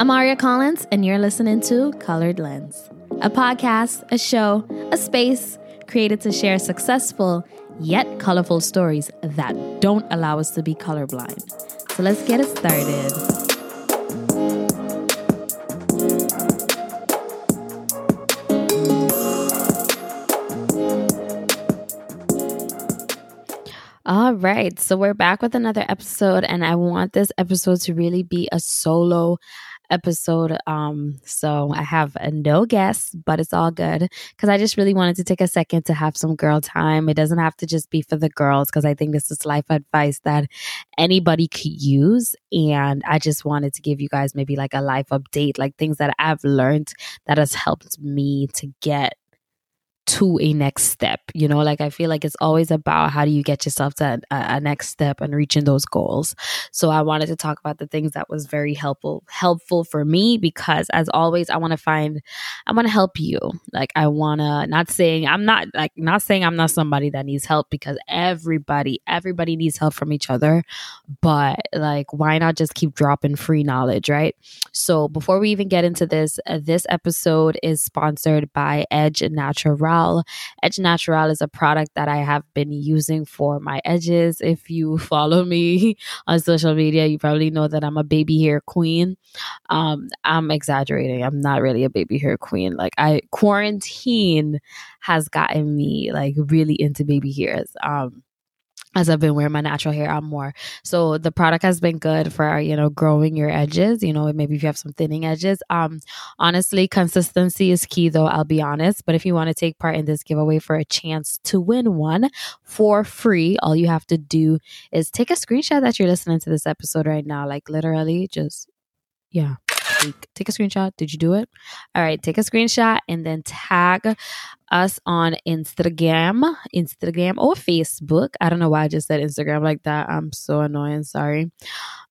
I'm Aria Collins, and you're listening to Colored Lens, a podcast, a show, a space created to share successful yet colorful stories that don't allow us to be colorblind. So let's get it started. All right. So we're back with another episode, and I want this episode to really be a solo episode. Um, so I have no guests, but it's all good because I just really wanted to take a second to have some girl time. It doesn't have to just be for the girls because I think this is life advice that anybody could use. And I just wanted to give you guys maybe like a life update, like things that I've learned that has helped me to get to a next step. You know, like I feel like it's always about how do you get yourself to a, a, next step and reaching those goals. So I wanted to talk about the things that was very helpful helpful for me because as always I want to find I want to help you. Like I want to not saying I'm not like not saying I'm not somebody that needs help because everybody everybody needs help from each other, but like why not just keep dropping free knowledge, right? So before we even get into this, uh, this episode is sponsored by Edge Naturale Naturale. Edge Naturale is a product that I have been using for my edges. If you follow me on social media, you probably know that I'm a baby hair queen. Um, I'm exaggerating. I'm not really a baby hair queen. Like I quarantine has gotten me like really into baby hairs. Um, as I've been wearing my natural hair out more. So the product has been good for, you know, growing your edges, you know, maybe if you have some thinning edges. Um honestly, consistency is key though, I'll be honest, but if you want to take part in this giveaway for a chance to win one for free, all you have to do is take a screenshot that you're listening to this episode right now, like literally just yeah, take a screenshot. Did you do it? All right, take a screenshot and then tag us on Instagram, Instagram or Facebook. I don't know why I just said Instagram like that. I'm so annoying. Sorry.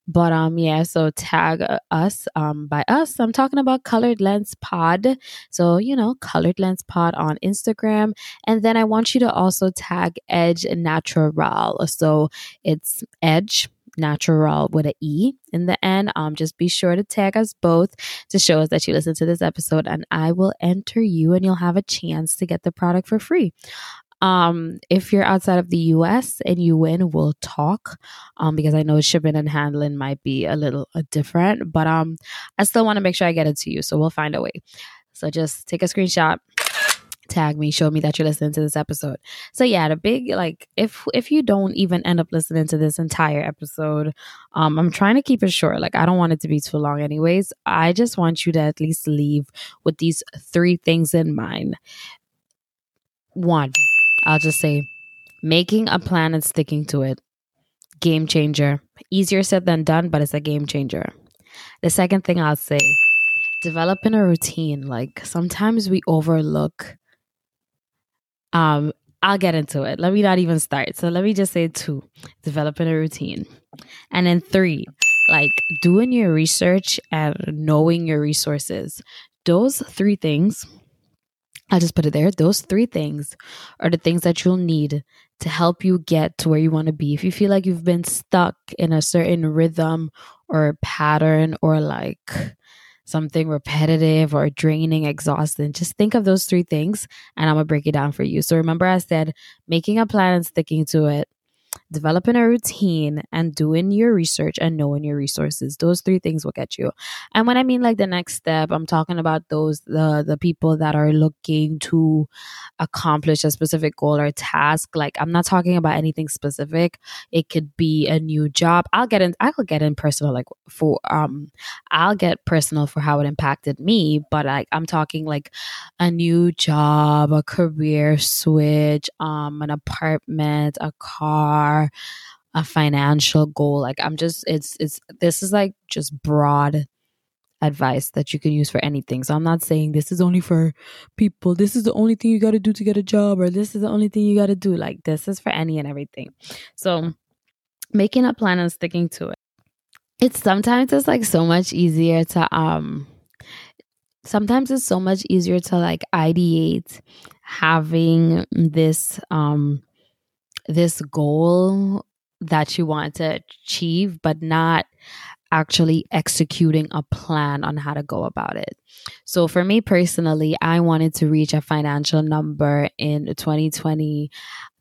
But um yeah, so tag us. Um by us, I'm talking about Colored Lens Pod. So, you know, Colored Lens Pod on Instagram. And then I want you to also tag Edge Naturale. So it's Edge natural with an E in the end. Um, just be sure to tag us both to show us that you listened to this episode, and I will enter you, and you'll have a chance to get the product for free. Um, if you're outside of the US and you win, we'll talk. Um, because I know shipping and handling might be a little uh, different, but um, I still want to make sure I get it to you, so we'll find a way. So just take a screenshot tag me show me that you're listening to this episode. So yeah the big like if if you don't even end up listening to this entire episode um i'm trying to keep it short. Like i don't want it to be too long anyways. I just want you to at least leave with these three things in mind. One i'll just say making a plan and sticking to it. Game changer. Easier said than done but it's a game changer. The second thing i'll say developing a routine. Like sometimes we overlook um, I'll get into it. Let me not even start. So let me just say two, developing a routine. And then three, like doing your research and knowing your resources. Those three things, I'll just put it there. Those three things are the things that you'll need to help you get to where you want to be. If you feel like you've been stuck in a certain rhythm or pattern or like something repetitive or draining, exhausting, just think of those three things and I'm going to break it down for you. So remember, I said making a plan and sticking to it developing a routine and doing your research and knowing your resources. Those three things will get you. And when i mean like the next step i'm talking about those the the people that are looking to accomplish a specific goal or task. Like i'm not talking about anything specific. It could be a new job. I'll get in i'll get in personal like for um i'll get personal for how it impacted me but like i'm talking like a new job a career switch um an apartment a car are a financial goal like i'm just it's it's this is like just broad advice that you can use for anything. So i'm not saying this is only for people. This is the only thing you got to do to get a job or this is the only thing you got to do. Like this is for any and everything. So making a plan and sticking to it. It's sometimes it's like so much easier to um sometimes it's so much easier to like ideate having this um this goal that you want to achieve, but not actually executing a plan on how to go about it. So for me personally, I wanted to reach a financial number in 2020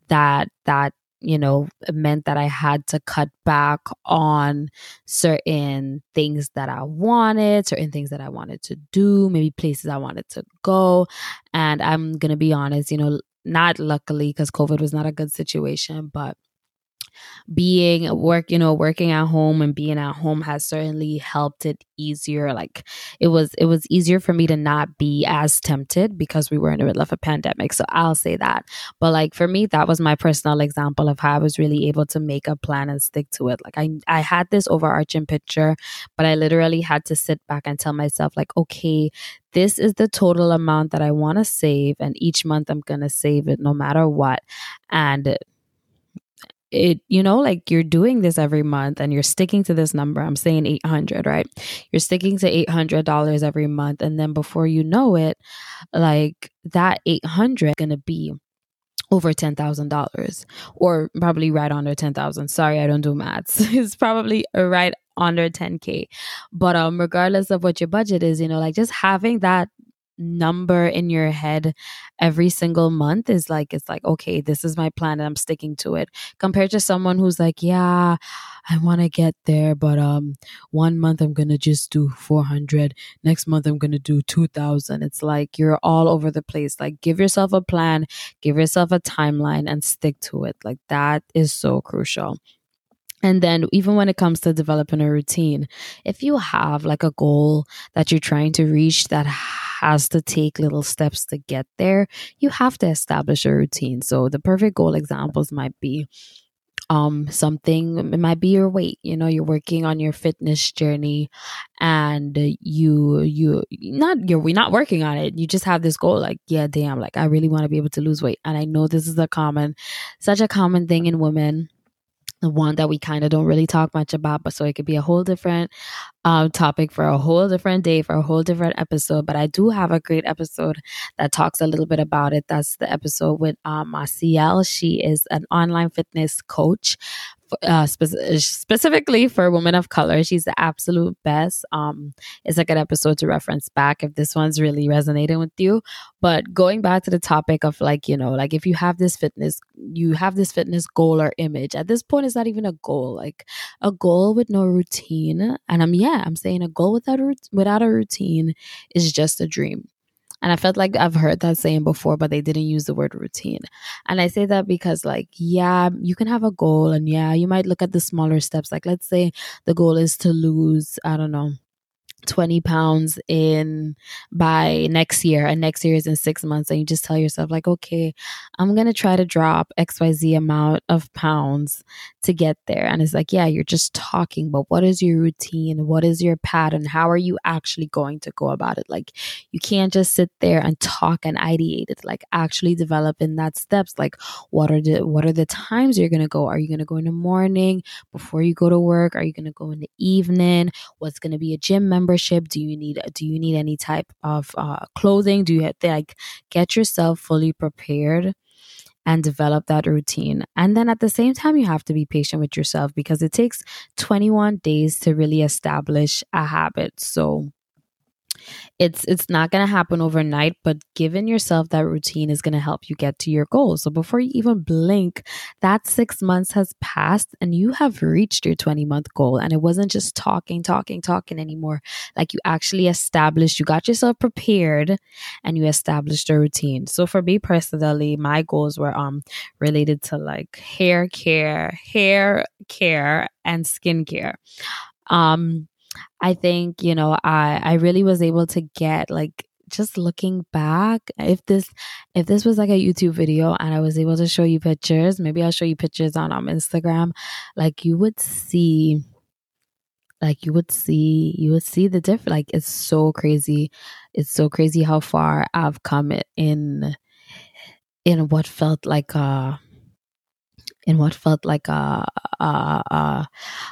that that you know meant that I had to cut back on certain things that I wanted, certain things that I wanted to do, maybe places I wanted to go. And I'm going to be honest, you know, not luckily because COVID was not a good situation, but being work you know working at home and being at home has certainly helped it easier like it was it was easier for me to not be as tempted because we were in the middle of a pandemic so i'll say that. But like for me that was my personal example of how i was really able to make a plan and stick to it. Like i i had this overarching picture but i literally had to sit back and tell myself like okay this is the total amount that I want to save, and each month I'm going to save it no matter what. And it you know like you're doing this every month and you're sticking to this number. I'm saying 800 right? You're sticking to $800 every month and then before you know it like that 800 going to be over $10,000 or probably right under 10,000 sorry i don't do maths. It's probably right under 10k but um regardless of what your budget is you know like just having that number in your head every single month is like it's like okay this is my plan and i'm sticking to it. Compared to someone who's like yeah i want to get there but um one month i'm gonna just do 400 next month i'm gonna do 2000 it's like you're all over the place. Like give yourself a plan give yourself a timeline and stick to it. Like that is so crucial and then, even when it comes to developing a routine, if you have like a goal that you're trying to reach that has to take little steps to get there, you have to establish a routine. So, the perfect goal examples might be um something it might be your weight you know you're working on your fitness journey and you you not you're we're not working on it. You just have this goal like yeah damn like i really want to be able to lose weight. And i know this is a common such a common thing in women the one that we kind of don't really talk much about, but so it could be a whole different uh, topic for a whole different day, for a whole different episode. But I do have a great episode that talks a little bit about it. That's the episode with um, Maciel. She is an online fitness coach uh, spe- specifically for women of color. She's the absolute best. Um, it's a good episode to reference back if this one's really resonating with you. But going back to the topic of like, you know, like if you have this fitness, you have this fitness goal or image. At this point, it's not even a goal. Like a goal with no routine. And I'm yeah, I'm saying a goal without a, without a routine is just a dream. And I felt like I've heard that saying before, but they didn't use the word routine. And I say that because, like, yeah, you can have a goal, and yeah, you might look at the smaller steps. Like, let's say the goal is to lose, I don't know, 20 pounds in by next year and next year is in six months and you just tell yourself like okay i'm gonna try to drop xyz amount of pounds to get there. And it's like yeah you're just talking but what is your routine? What is your pattern? How are you actually going to go about it? Like you can't just sit there and talk and ideate it like actually develop in that steps. Like what are the what are the times you're gonna go? Are you gonna go in the morning before you go to work? Are you gonna go in the evening? What's gonna be a gym member membership? Do you need do you need any type of uh, clothing? Do you have to like get yourself fully prepared? and develop that routine. And then at the same time, you have to be patient with yourself because it takes 21 days to really establish a habit. So it's it's not going to happen overnight but giving yourself that routine is going to help you get to your goals so before you even blink that 6 months has passed and you have reached your 20 month goal. And it wasn't just talking talking talking anymore. Like you actually established you got yourself prepared and you established a routine. So for me personally my goals were um related to like hair care hair care and skincare. Um I think, you know, I I really was able to get like just looking back if this if this was like a youtube video and i was able to show you pictures maybe i'll show you pictures on um, instagram like you would see like you would see you would see the difference like it's so crazy it's so crazy how far i've come in in what felt like a in what felt like a, a, a,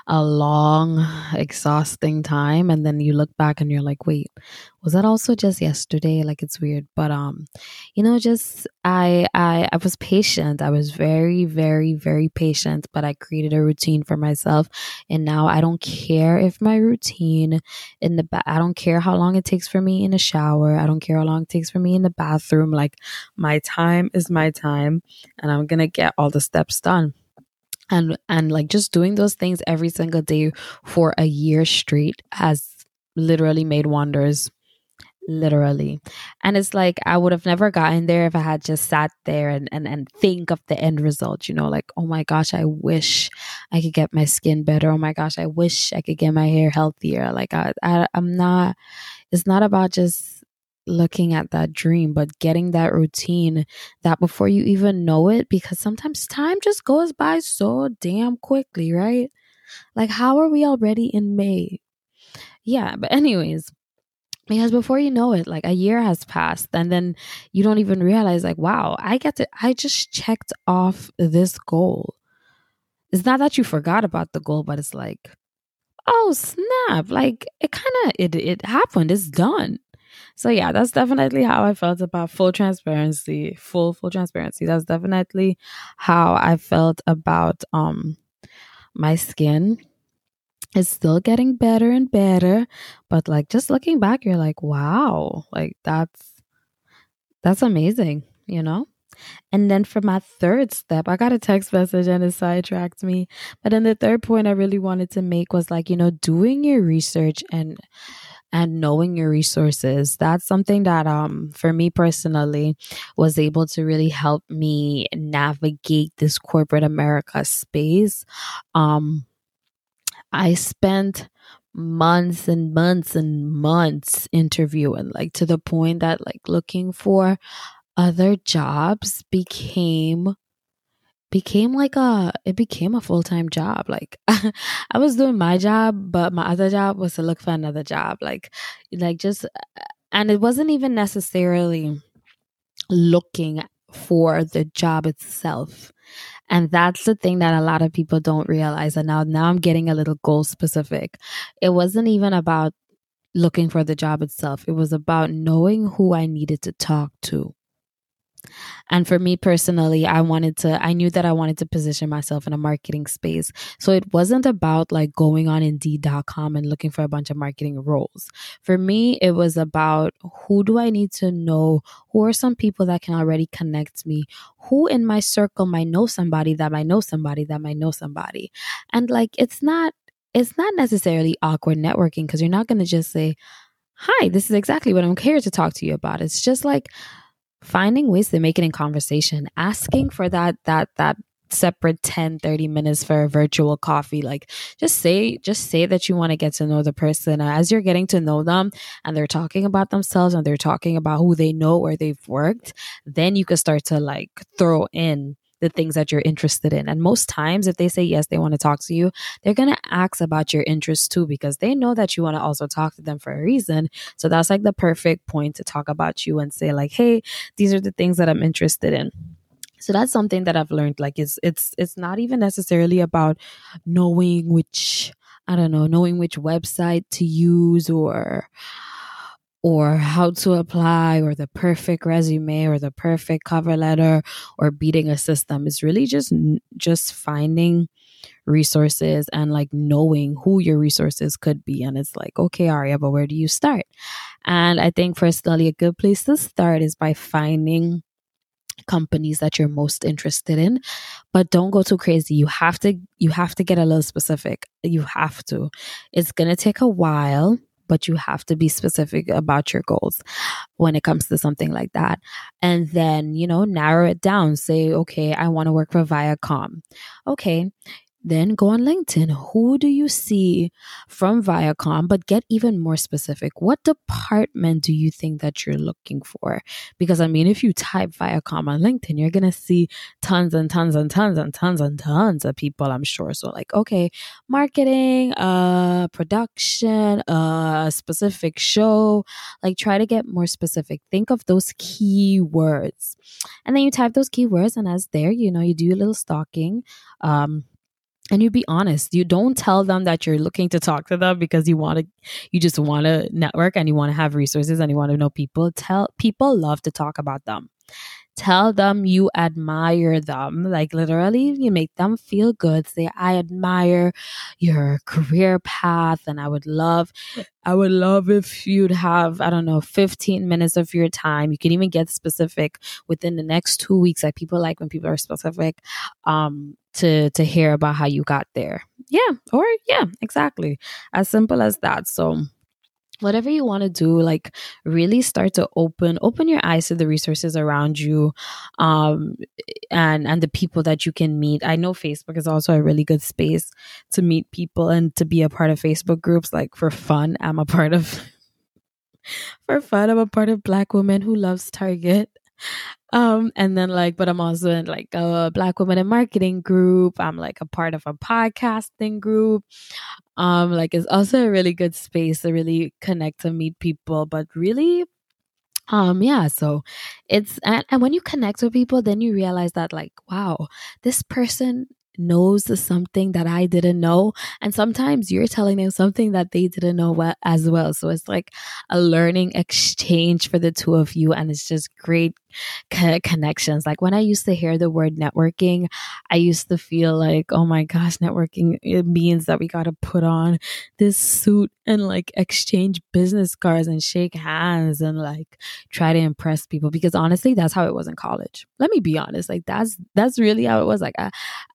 a long, exhausting time. And then you look back and you're like, wait, was that also just yesterday? Like it's weird. But um, you know, just I I I was patient. I was very, very, very patient, but I created a routine for myself. And now I don't care if my routine in the ba- I don't care how long it takes for me in a shower. I don't care how long it takes for me in the bathroom. Like my time is my time and I'm gonna get all the steps done and and like just doing those things every single day for a year straight has literally made wonders literally and it's like i would have never gotten there if i had just sat there and, and and think of the end result you know like oh my gosh i wish i could get my skin better oh my gosh i wish i could get my hair healthier like i, I i'm not it's not about just looking at that dream, but getting that routine that before you even know it, because sometimes time just goes by so damn quickly, right? Like, how are we already in May? Yeah, but, anyways, because before you know it, like a year has passed, and then you don't even realize, like, wow, I get to, I just checked off this goal. It's not that you forgot about the goal, but it's like, oh snap like it kind of it it happened it's done so yeah, that's definitely how I felt about full transparency, full full transparency. That's definitely how I felt about um my skin. It's still getting better and better, but like just looking back, you're like, wow, like that's that's amazing, you know? And then for my third step, I got a text message and it sidetracked me. But then the third point I really wanted to make was like, you know, doing your research and and knowing your resources that's something that um for me personally was able to really help me navigate this corporate america space um i spent months and months and months interviewing like to the point that like looking for other jobs became became like a it became a full-time job. Like i was doing my job but my other job was to look for another job. Like like just and it wasn't even necessarily looking for the job itself and that's the thing that a lot of people don't realize and now now i'm getting a little goal specific. It wasn't even about looking for the job itself. It was about knowing who i needed to talk to and for me personally, I wanted to, I knew that I wanted to position myself in a marketing space. So it wasn't about like going on Indeed.com and looking for a bunch of marketing roles. For me, it was about who do I need to know? Who are some people that can already connect me? Who in my circle might know somebody that might know somebody that might know somebody? And like, it's not, it's not necessarily awkward networking because you're not going to just say, Hi, this is exactly what I'm here to talk to you about. It's just like, finding ways to make it in conversation asking for that that that separate 10 30 minutes for a virtual coffee. Like just say just say that you want to get to know the person. As you're getting to know them and they're talking about themselves and they're talking about who they know where they've worked then you can start to like throw in the things that you're interested in. And most times, if they say yes, they want to talk to you, they're going to ask about your interests too, because they know that you want to also talk to them for a reason. So that's like the perfect point to talk about you and say, like, hey, these are the things that I'm interested in so that's something that i've learned like it's it's it's not even necessarily about knowing which i don't know knowing which website to use or or how to apply or the perfect resume or the perfect cover letter or beating a system. It's really just just finding resources and like knowing who your resources could be. And it's like okay aria but where do you start? And i think personally a good place to start is by finding companies that you're most interested in. But don't go too crazy. You have to you have to get a little specific. You have to. It's going to take a while but you have to be specific about your goals when it comes to something like that. And then, you know, narrow it down. Say, okay, I want to work for Viacom. Okay, then go on LinkedIn. Who do you see from Viacom? But get even more specific. What department do you think that you're looking for? Because I mean, if you type Viacom on LinkedIn, you're gonna see tons and tons and tons and tons and tons of people, I'm sure. So like, okay, marketing, uh, production, a specific show, like try to get more specific. Think of those keywords. And then you type those keywords and as there, you know, you do a little stalking. Um, and you be honest you don't tell them that you're looking to talk to them because you want to you just want to network and you want to have resources and you want to know people. Tell people love to talk about them tell them you admire them. Like literally you make them feel good. Say i admire your career path and i would love i would love if you'd have i don't know 15 minutes of your time. You can even get specific within the next two weeks like people like when people are specific um to to hear about how you got there. Yeah or yeah exactly. As simple as that. So whatever you want to do like really start to open open your eyes to the resources around you um and and the people that you can meet. I know facebook is also a really good space to meet people and to be a part of facebook groups like for fun. I'm a part of for fun i'm a part of black women who loves target um and then like but i'm also in like a black women in marketing group i'm like a part of a podcasting group um like it's also a really good space to really connect to meet people but really um yeah so it's and, and when you connect with people then you realize that like wow this person knows something that I didn't know. And sometimes you're telling them something that they didn't know well, as well. So it's like a learning exchange for the two of you. And it's just great connections. Like when I used to hear the word networking, I used to feel like, oh my gosh, networking, it means that we got to put on this suit and like exchange business cards and shake hands and like try to impress people. Because honestly, that's how it was in college. Let me be honest. Like that's, that's really how it was. Like I,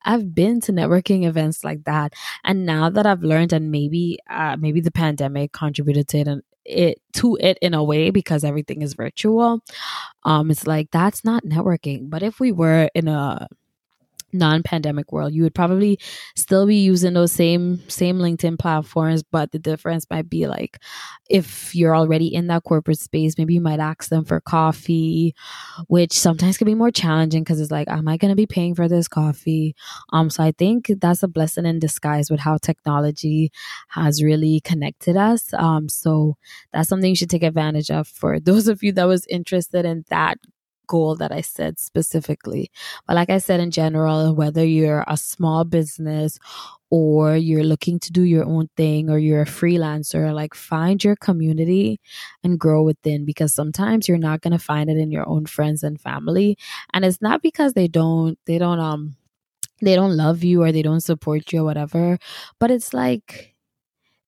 I've been to networking events like that. And now that I've learned and maybe, uh, maybe the pandemic contributed to it it to it in a way because everything is virtual. Um it's like that's not networking. But if we were in a non-pandemic world you would probably still be using those same same linkedin platforms but the difference might be like if you're already in that corporate space maybe you might ask them for coffee which sometimes can be more challenging because it's like am i going to be paying for this coffee? Um so i think that's a blessing in disguise with how technology has really connected us. Um so that's something you should take advantage of for those of you that was interested in that goal that I said specifically. But like I said, in general, whether you're a small business or you're looking to do your own thing or you're a freelancer, like find your community and grow within because sometimes you're not going to find it in your own friends and family. And it's not because they don't, they don't, um, they don't love you or they don't support you or whatever, but it's like,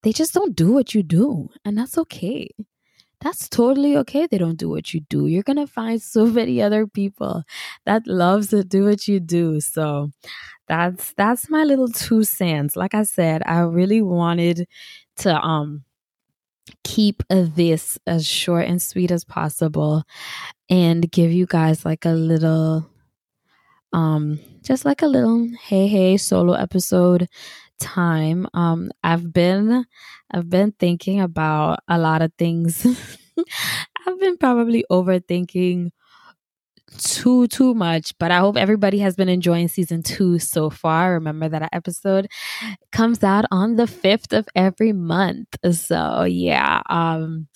they just don't do what you do and that's okay that's totally okay. They don't do what you do. You're gonna find so many other people that loves to do what you do. So that's that's my little two cents. Like i said i really wanted to um keep this as short and sweet as possible and give you guys like a little um just like a little hey hey solo episode time um i've been i've been thinking about a lot of things. I've been probably overthinking too too much but i hope everybody has been enjoying season two so far. Remember that episode comes out on the 5th of every month. So yeah um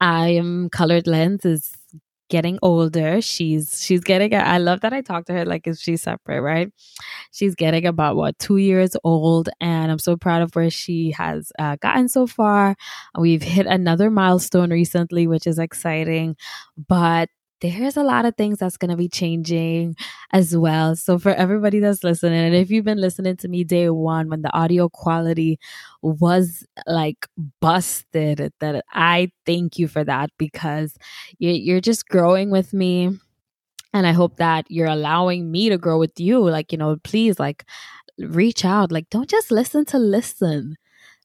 i am colored lens is getting older. She's she's getting. I love that I talk to her like if she's separate, right? She's getting about what two years old, and I'm so proud of where she has uh, gotten so far. We've hit another milestone recently, which is exciting. But there's a lot of things that's going to be changing as well. So, for everybody that's listening, and if you've been listening to me day one when the audio quality was like busted, that I thank you for that because you're just growing with me. And I hope that you're allowing me to grow with you. Like, you know, please, like, reach out. Like, don't just listen to listen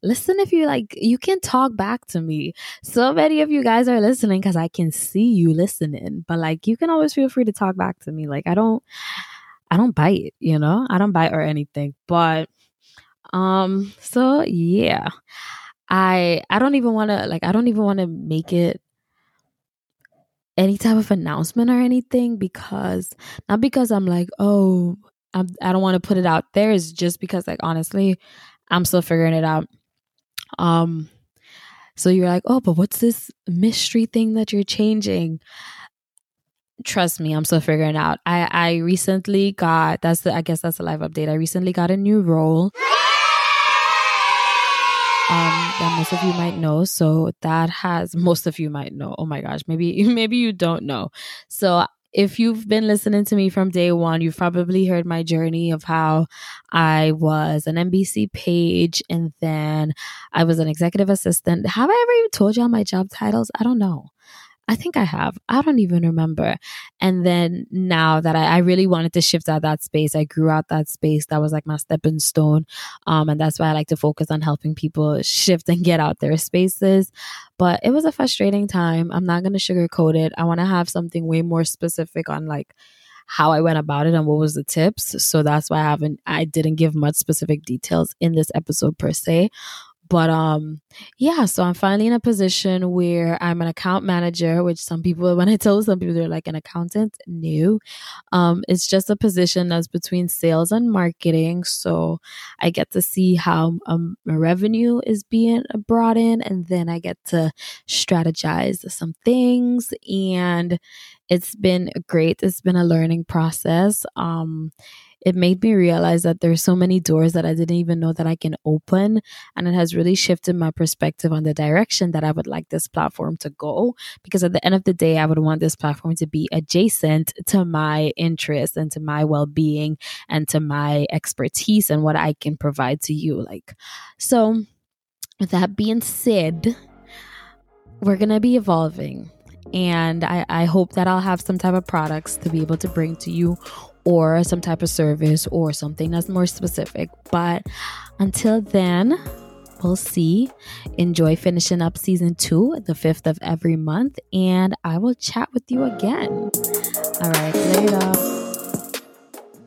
listen if you like you can talk back to me so many of you guys are listening because i can see you listening but like you can always feel free to talk back to me like i don't i don't bite you know i don't bite or anything but Um, so yeah. I I don't even want to like I don't even want to make it any type of announcement or anything because not because I'm like, oh, I don't want to put it out there. It's just because like honestly, I'm still figuring it out. Um, so you're like, oh, but what's this mystery thing that you're changing? Trust me, I'm still figuring out. I I recently got that's the I guess that's a live update. I recently got a new role. Um, that most of you might know. So that has most of you might know. Oh my gosh, maybe maybe you don't know. So if you've been listening to me from day one, you've probably heard my journey of how I was an NBC page and then I was an executive assistant. Have I ever even told y'all my job titles? I don't know. I think I have. I don't even remember. And then now that I, I, really wanted to shift out that space, I grew out that space. That was like my stepping stone. Um, and that's why I like to focus on helping people shift and get out their spaces. But it was a frustrating time. I'm not going to sugarcoat it. I want to have something way more specific on like, how I went about it and what was the tips. So that's why I haven't I didn't give much specific details in this episode per se. But um yeah, so I'm finally in a position where I'm an account manager, which some people when I tell some people they're like an accountant, new. Um it's just a position that's between sales and marketing. So I get to see how um my revenue is being brought in and then I get to strategize some things and it's been great. It's been a learning process. Um it made me realize that there's so many doors that I didn't even know that I can open. And it has really shifted my perspective on the direction that I would like this platform to go. Because at the end of the day, I would want this platform to be adjacent to my interests and to my well being and to my expertise and what I can provide to you. Like, so with that being said, we're going to be evolving and I, I, hope that I'll have some type of products to be able to bring to you or some type of service or something that's more specific. But until then, we'll see. Enjoy finishing up season two, the fifth of every month, and I will chat with you again. All right, later.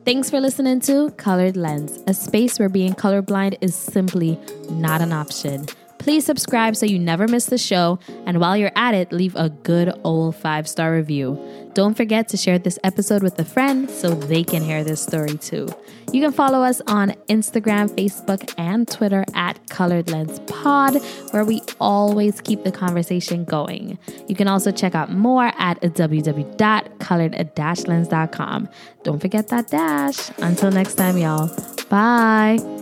Thanks for listening to Colored Lens, a space where being colorblind is simply not an option. Please subscribe so you never miss the show. And while you're at it, leave a good old five star review. Don't forget to share this episode with a friend so they can hear this story too. You can follow us on Instagram, Facebook, and Twitter at Colored Lens Pod, where we always keep the conversation going. You can also check out more at www.colored-lens.com. Don't forget that dash. Until next time, y'all. Bye.